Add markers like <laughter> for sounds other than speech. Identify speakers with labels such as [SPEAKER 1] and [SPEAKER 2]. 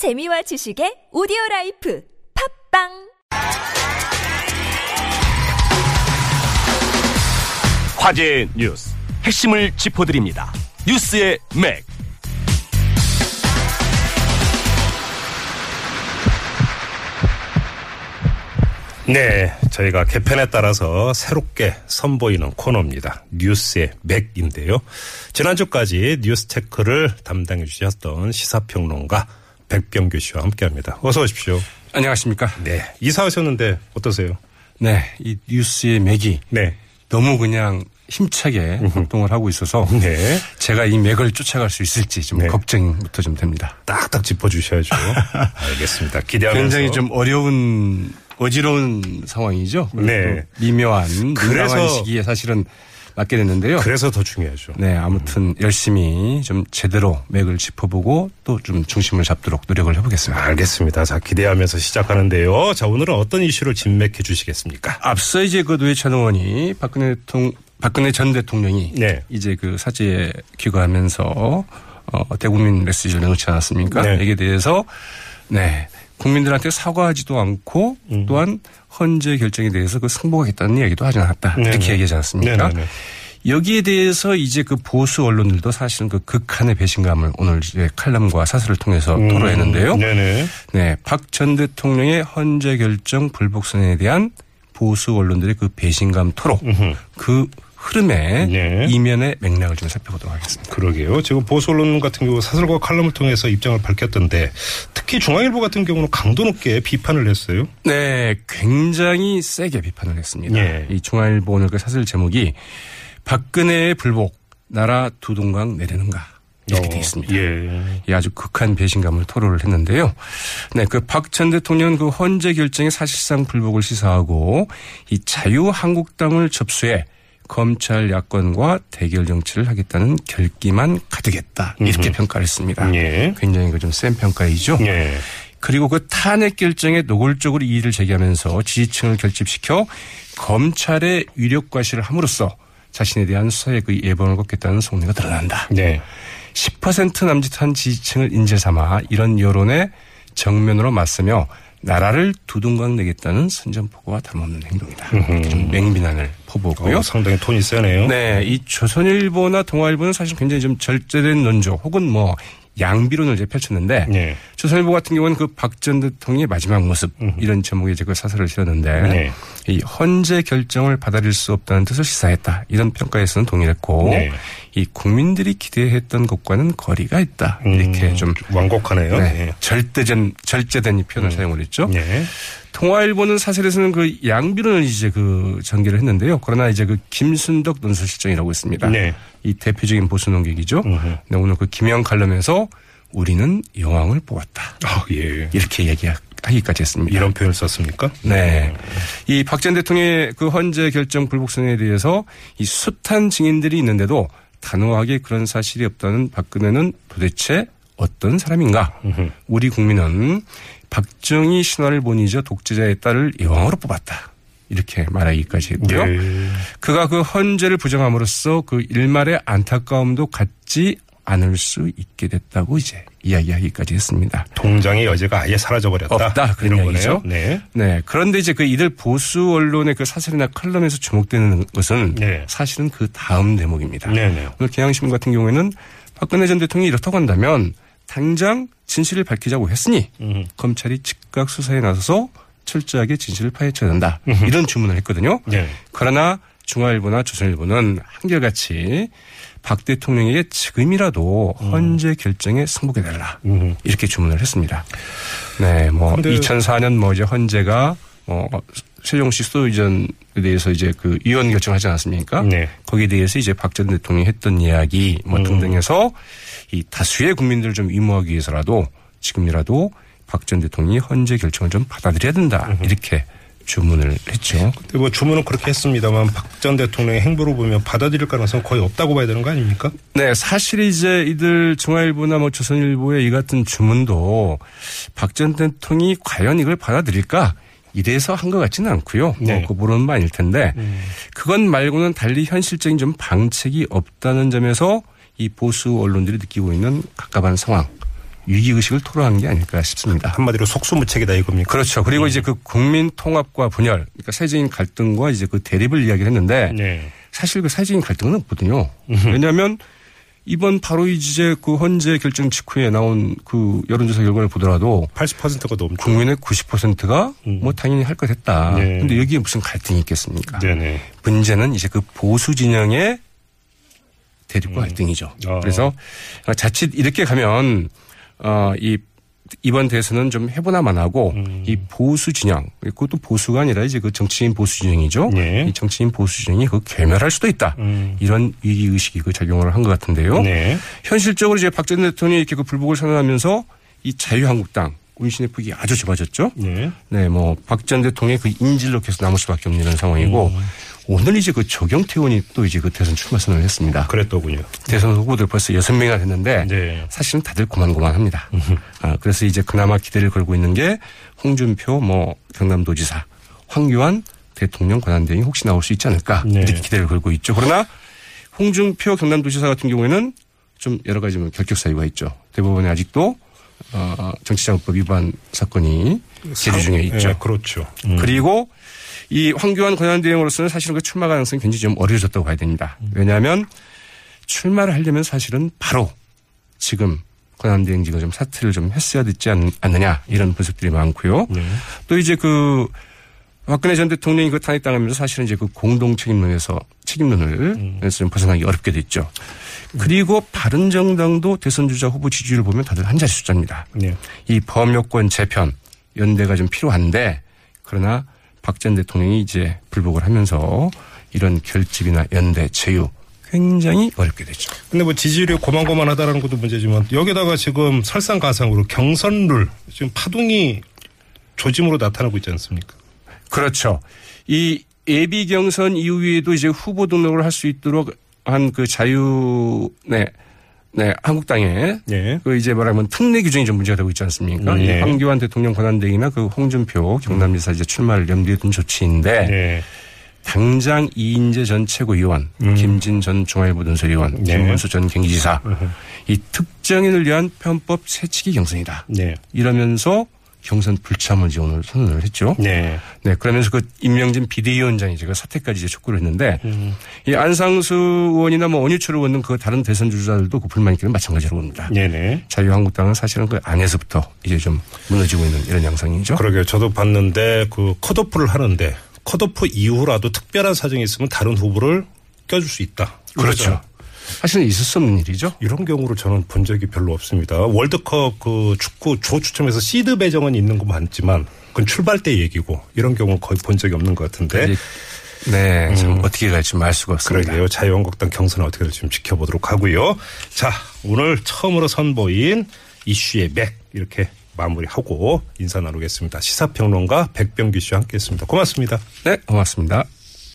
[SPEAKER 1] 재미와 지식의 오디오 life 팟빵
[SPEAKER 2] 화제의 뉴스 핵심을 짚어드립니다. 뉴스의 맥.
[SPEAKER 3] 네, 저희가 개편에 따라서 새롭게 선보이는 코너입니다. 뉴스의 맥인데요. 지난주까지 뉴스 체크를 담당해 주셨던 시사평론가 백병규 씨와 함께합니다. 어서 오십시오.
[SPEAKER 4] 안녕하십니까.
[SPEAKER 3] 네, 이사 오셨는데 어떠세요?
[SPEAKER 4] 네, 이 뉴스의 맥이
[SPEAKER 3] 네,
[SPEAKER 4] 너무 그냥 힘차게 활동을 하고 있어서
[SPEAKER 3] 네,
[SPEAKER 4] 제가 이 맥을 쫓아갈 수 있을지 좀
[SPEAKER 3] 네.
[SPEAKER 4] 걱정부터 좀 됩니다.
[SPEAKER 3] 딱딱 짚어주셔야죠. <laughs> 알겠습니다. 기대하면서.
[SPEAKER 4] 굉장히 좀 어려운 어지러운 상황이죠.
[SPEAKER 3] 네.
[SPEAKER 4] 또 미묘한
[SPEAKER 3] 그래서-
[SPEAKER 4] 시기에 사실은 맞게 됐는데요.
[SPEAKER 3] 그래서 더 중요하죠.
[SPEAKER 4] 네, 아무튼 열심히 좀 제대로 맥을 짚어보고 또 좀 중심을 잡도록 노력을 해보겠습니다.
[SPEAKER 3] 알겠습니다. 자, 기대하면서 시작하는데요. 자, 오늘은 어떤 이슈를 진맥해 주시겠습니까?
[SPEAKER 4] 앞서 이제 그 노회찬 의원이 박근혜 통 박근혜 전 대통령이
[SPEAKER 3] 네.
[SPEAKER 4] 이제 그 사제에 귀가하면서 어 대국민 메시지를 내놓지 않았습니까?
[SPEAKER 3] 네.
[SPEAKER 4] 여기에 대해서 네 국민들한테 사과하지도 않고
[SPEAKER 3] 음.
[SPEAKER 4] 또한 헌재 결정에 대해서 그 승복하겠다는 이야기도 하지 않았다
[SPEAKER 3] 네,
[SPEAKER 4] 이렇게
[SPEAKER 3] 네.
[SPEAKER 4] 얘기하지 않았습니까?
[SPEAKER 3] 네, 네, 네.
[SPEAKER 4] 여기에 대해서 이제 그 보수 언론들도 사실은 그 극한의 배신감을 오늘 이제 칼럼과 사설을 통해서
[SPEAKER 3] 음,
[SPEAKER 4] 토로했는데요.
[SPEAKER 3] 네네.
[SPEAKER 4] 네, 박 전 대통령의 헌재 결정 불복선에 대한 보수 언론들의 그 배신감 토로 그 흐름의
[SPEAKER 3] 네.
[SPEAKER 4] 이면의 맥락을 좀 살펴보도록 하겠습니다.
[SPEAKER 3] 그러게요. 지금 보수 언론 같은 경우 사설과 칼럼을 통해서 입장을 밝혔던데 특히 중앙일보 같은 경우는 강도 높게 비판을 했어요.
[SPEAKER 4] 네, 굉장히 세게 비판을 했습니다.
[SPEAKER 3] 예.
[SPEAKER 4] 이 중앙일보 오늘 그 사설 제목이 박근혜의 불복 나라 두 동강 내리는가 이렇게
[SPEAKER 3] 어,
[SPEAKER 4] 돼 있습니다.
[SPEAKER 3] 예.
[SPEAKER 4] 이 아주 극한 배신감을 토로를 했는데요. 네, 그 박 전 대통령 그 헌재 결정의 사실상 불복을 시사하고 이 자유한국당을 접수해 검찰 야권과 대결 정치를 하겠다는 결기만 가득했다 이렇게 평가를 했습니다.
[SPEAKER 3] 예.
[SPEAKER 4] 굉장히 그 좀 센 평가이죠.
[SPEAKER 3] 예.
[SPEAKER 4] 그리고 그 탄핵 결정에 노골적으로 이의를 제기하면서 지지층을 결집시켜 검찰의 위력 과시를 함으로써 자신에 대한 수사의 그 예방을 걷겠다는 속내가 드러난다.
[SPEAKER 3] 네.
[SPEAKER 4] 10% 남짓한 지지층을 인재 삼아 이런 여론에 정면으로 맞서며 나라를 두둥강 내겠다는 선전포고와 다름없는 행동이다. 좀 맹비난을 포부했고요.
[SPEAKER 3] 어, 상당히 톤이 세네요.
[SPEAKER 4] 네, 이 조선일보나 동아일보는 사실 굉장히 좀 절제된 논조 혹은 뭐 양비론을 이제 펼쳤는데
[SPEAKER 3] 네.
[SPEAKER 4] 조선일보 같은 경우는 그 박 전 대통령의 마지막 모습 이런 제목의 이제 그 사설을 실었는데
[SPEAKER 3] 네.
[SPEAKER 4] 이 헌재 결정을 받아들일 수 없다는 뜻을 시사했다 이런 평가에서는 동일했고
[SPEAKER 3] 네.
[SPEAKER 4] 이 국민들이 기대했던 것과는 거리가 있다 이렇게
[SPEAKER 3] 음,
[SPEAKER 4] 좀
[SPEAKER 3] 완곡하네요.
[SPEAKER 4] 네, 절대된 절제된 이 표현을 사용을 했죠.
[SPEAKER 3] 네.
[SPEAKER 4] 통화일보는 사설에서는 그 양비론을 이제 그 전개를 했는데요. 그러나 이제 그 김순덕 논술실정이라고 있습니다.
[SPEAKER 3] 네.
[SPEAKER 4] 이 대표적인 보수 논객이죠. 네, 오늘 그 김영 칼럼에서 우리는 여왕을 뽑았다.
[SPEAKER 3] 아, 예.
[SPEAKER 4] 이렇게 얘기하기까지 했습니다.
[SPEAKER 3] 이런 표현을 썼습니까?
[SPEAKER 4] 네. 이 박 전 대통령의 그 헌재 결정 불복선에 대해서 이 숱한 증인들이 있는데도 단호하게 그런 사실이 없다는 박근혜는 도대체 어떤 사람인가? 우리 국민은 박정희 신화를 본이자 독재자의 딸을 여왕으로 뽑았다. 이렇게 말하기까지 했고요.
[SPEAKER 3] 예.
[SPEAKER 4] 그가 그 헌재를 부정함으로써 그 일말의 안타까움도 갖지 않을 수 있게 됐다고 이제 이야기하기까지 했습니다.
[SPEAKER 3] 동장의 여지가 아예 사라져버렸다.
[SPEAKER 4] 없다, 그런.
[SPEAKER 3] 거네요. 네.
[SPEAKER 4] 네. 그런데 이제 그 이들 보수 언론의 그 사설이나 칼럼에서 주목되는 것은
[SPEAKER 3] 네.
[SPEAKER 4] 사실은 그 다음 대목입니다.
[SPEAKER 3] 네네.
[SPEAKER 4] 오늘 경향신문 같은 경우에는 박근혜 전 대통령이 이렇다고 한다면 당장 진실을 밝히자고 했으니
[SPEAKER 3] 음.
[SPEAKER 4] 검찰이 즉각 수사에 나서서 철저하게 진실을 파헤쳐야 된다. 이런 주문을 했거든요.
[SPEAKER 3] 네.
[SPEAKER 4] 그러나 중화일보나 조선일보는 한결같이 박 대통령에게 지금이라도 헌재 결정에 승복해달라.
[SPEAKER 3] 음.
[SPEAKER 4] 이렇게 주문을 했습니다. 네, 뭐
[SPEAKER 3] 근데-
[SPEAKER 4] 2004년 뭐 이제 헌재가 뭐 세종시 수도 이전에 대해서 이제 그 위헌 결정하지 않았습니까?
[SPEAKER 3] 네.
[SPEAKER 4] 거기에 대해서 이제 박 전 대통령이 했던 이야기 뭐
[SPEAKER 3] 음.
[SPEAKER 4] 등등해서 이 다수의 국민들을 좀 위무하기 위해서라도 지금이라도 박 전 대통령이 헌재 결정을 좀 받아들여야 된다. 이렇게 주문을 했죠.
[SPEAKER 3] 근데 뭐 주문은 그렇게 했습니다만 박 전 대통령의 행보를 보면 받아들일 가능성은 거의 없다고 봐야 되는 거 아닙니까?
[SPEAKER 4] 네, 사실 이제 이들 중화일보나 뭐 조선일보의 이 같은 주문도 박 전 대통령이 과연 이걸 받아들일까? 이래서 한 것 같지는 않고요.
[SPEAKER 3] 네.
[SPEAKER 4] 뭐, 그 모르는 바일 텐데, 그건 말고는 달리 현실적인 좀 방책이 없다는 점에서 이 보수 언론들이 느끼고 있는 갑갑한 상황. 위기 의식을 토로한 게 아닐까 싶습니다.
[SPEAKER 3] 한마디로 속수무책이다 이겁니까?
[SPEAKER 4] 그렇죠. 그리고 이제 그 국민 통합과 분열, 그러니까 사회적인 갈등과 이제 그 대립을 이야기를 했는데
[SPEAKER 3] 네.
[SPEAKER 4] 사실 그 사회적인 갈등은 없거든요. 왜냐하면 이번 바로 이제 그 헌재 결정 직후에 나온 그 여론조사 결과를 보더라도
[SPEAKER 3] 80%가 넘죠.
[SPEAKER 4] 국민의 90%가 뭐 당연히 할 것 했다.
[SPEAKER 3] 네.
[SPEAKER 4] 근데 여기에 무슨 갈등이 있겠습니까?
[SPEAKER 3] 네네.
[SPEAKER 4] 문제는 이제 그 보수 진영의 대립과 갈등이죠.
[SPEAKER 3] 아.
[SPEAKER 4] 그래서 자칫 이렇게 가면 어이 이번 대선은 좀 해보나만 하고
[SPEAKER 3] 음.
[SPEAKER 4] 이 보수 진영 그것도 보수가 아니라 이제 그 정치인 보수 진영이죠.
[SPEAKER 3] 네.
[SPEAKER 4] 이 정치인 보수 진영이 그 괴멸할 수도 있다.
[SPEAKER 3] 음.
[SPEAKER 4] 이런 위기 의식이 그 작용을 한 것 같은데요.
[SPEAKER 3] 네.
[SPEAKER 4] 현실적으로 이제 박전 대통령이 이렇게 그 불복을 선언하면서 이 자유한국당 운신의 폭이 아주 좁아졌죠.
[SPEAKER 3] 네.
[SPEAKER 4] 네, 뭐 박 전 대통령의 그 인질로 계속 남을 수밖에 없는 이런 상황이고
[SPEAKER 3] 음.
[SPEAKER 4] 오늘 이제 그 조경태 의원이 또 이제 그 대선 출마 선언을 했습니다.
[SPEAKER 3] 그랬더군요.
[SPEAKER 4] 대선 후보들 벌써 여섯 명이나 됐는데
[SPEAKER 3] 네.
[SPEAKER 4] 사실은 다들 고만고만합니다. 아, 그래서 이제 그나마 기대를 걸고 있는 게 홍준표 뭐 경남도지사, 황교안 대통령 권한대행이 혹시 나올 수 있지 않을까
[SPEAKER 3] 네.
[SPEAKER 4] 이렇게 기대를 걸고 있죠. 그러나 홍준표 경남도지사 같은 경우에는 좀 여러 가지 뭐 결격 사유가 있죠. 대법원에 아직도 어, 정치자금법 위반 사건이 계류 중에 있죠.
[SPEAKER 3] 네, 그렇죠. 음.
[SPEAKER 4] 그리고 이 황교안 권한대행으로서는 사실은 그 출마 가능성이 굉장히 좀 어려졌다고 봐야 됩니다. 왜냐하면 출마를 하려면 사실은 바로 지금 권한대행지가 좀 사퇴를 좀 했어야 되지 않, 않느냐 이런 분석들이 많고요.
[SPEAKER 3] 네.
[SPEAKER 4] 또 이제 그 박근혜 전 대통령이 그 탄핵당하면서 사실은 이제 그 공동 책임론에서 책임론을 에서 좀 벗어나기 어렵게 됐죠. 그리고 바른정당도 대선 주자 후보 지지율을 보면 다들 한 자리 숫자입니다.
[SPEAKER 3] 네.
[SPEAKER 4] 이 범여권 재편 연대가 좀 필요한데 그러나 박전 대통령이 이제 불복을 하면서 이런 결집이나 연대 제휴 굉장히 어렵게 되죠.
[SPEAKER 3] 근데 뭐 지지율이 고만고만하다라는 것도 문제지만 여기다가 지금 설상가상으로 경선룰 지금 파동이 조짐으로 나타나고 있지 않습니까?
[SPEAKER 4] 그렇죠. 이 예비 경선 이후에도 이제 후보 등록을 할 수 있도록 한 그 자유 네. 네, 한국당에
[SPEAKER 3] 네.
[SPEAKER 4] 그 이제 말하면 특례 규정이 좀 문제가 되고 있지 않습니까?
[SPEAKER 3] 네.
[SPEAKER 4] 이 황교안 대통령 권한대행이나 그 홍준표 경남지사 이제 출마를 염두에 둔 조치인데
[SPEAKER 3] 네.
[SPEAKER 4] 당장 이인재 전 최고위원, 김진 전 중앙일보 논설위원,
[SPEAKER 3] 음. 네.
[SPEAKER 4] 김문수 전 경기지사 이 특정인을 위한 편법 새치기 경선이다.
[SPEAKER 3] 네.
[SPEAKER 4] 이러면서 경선 불참을 이제 오늘 선언을 했죠.
[SPEAKER 3] 네.
[SPEAKER 4] 네, 그러면서 그 임명진 비대위원장이 제가 사퇴까지 이제 촉구를 했는데 이 안상수 의원이나 뭐 원유철 의원은 그 다른 대선 주자들도 그 불만 있기는 마찬가지로 봅니다.
[SPEAKER 3] 네네.
[SPEAKER 4] 자유한국당은 사실은 그 안에서부터 이제 좀 무너지고 있는 이런 양상이죠.
[SPEAKER 3] 그러게요. 저도 봤는데 그 컷오프를 하는데 컷오프 이후라도 특별한 사정이 있으면 다른 후보를 껴줄 수 있다.
[SPEAKER 4] 그렇죠. 사실은 있을 수 없는 일이죠.
[SPEAKER 3] 이런 경우를 저는 본 적이 별로 없습니다. 월드컵 그 축구 조 추첨에서 시드 배정은 있는 거 많지만 그건 출발 때 얘기고 이런 경우는 거의 본 적이 없는 것 같은데
[SPEAKER 4] 이제 네, 참 어떻게 갈지 알 수가 없습니다.
[SPEAKER 3] 음. 그러게요. 자유한국당 경선은 어떻게 될지 좀 지켜보도록 하고요. 자, 오늘 처음으로 선보인 이슈의 맥 이렇게 마무리하고 인사 나누겠습니다. 시사평론가 백병규 씨와 함께했습니다. 고맙습니다.
[SPEAKER 4] 네, 고맙습니다.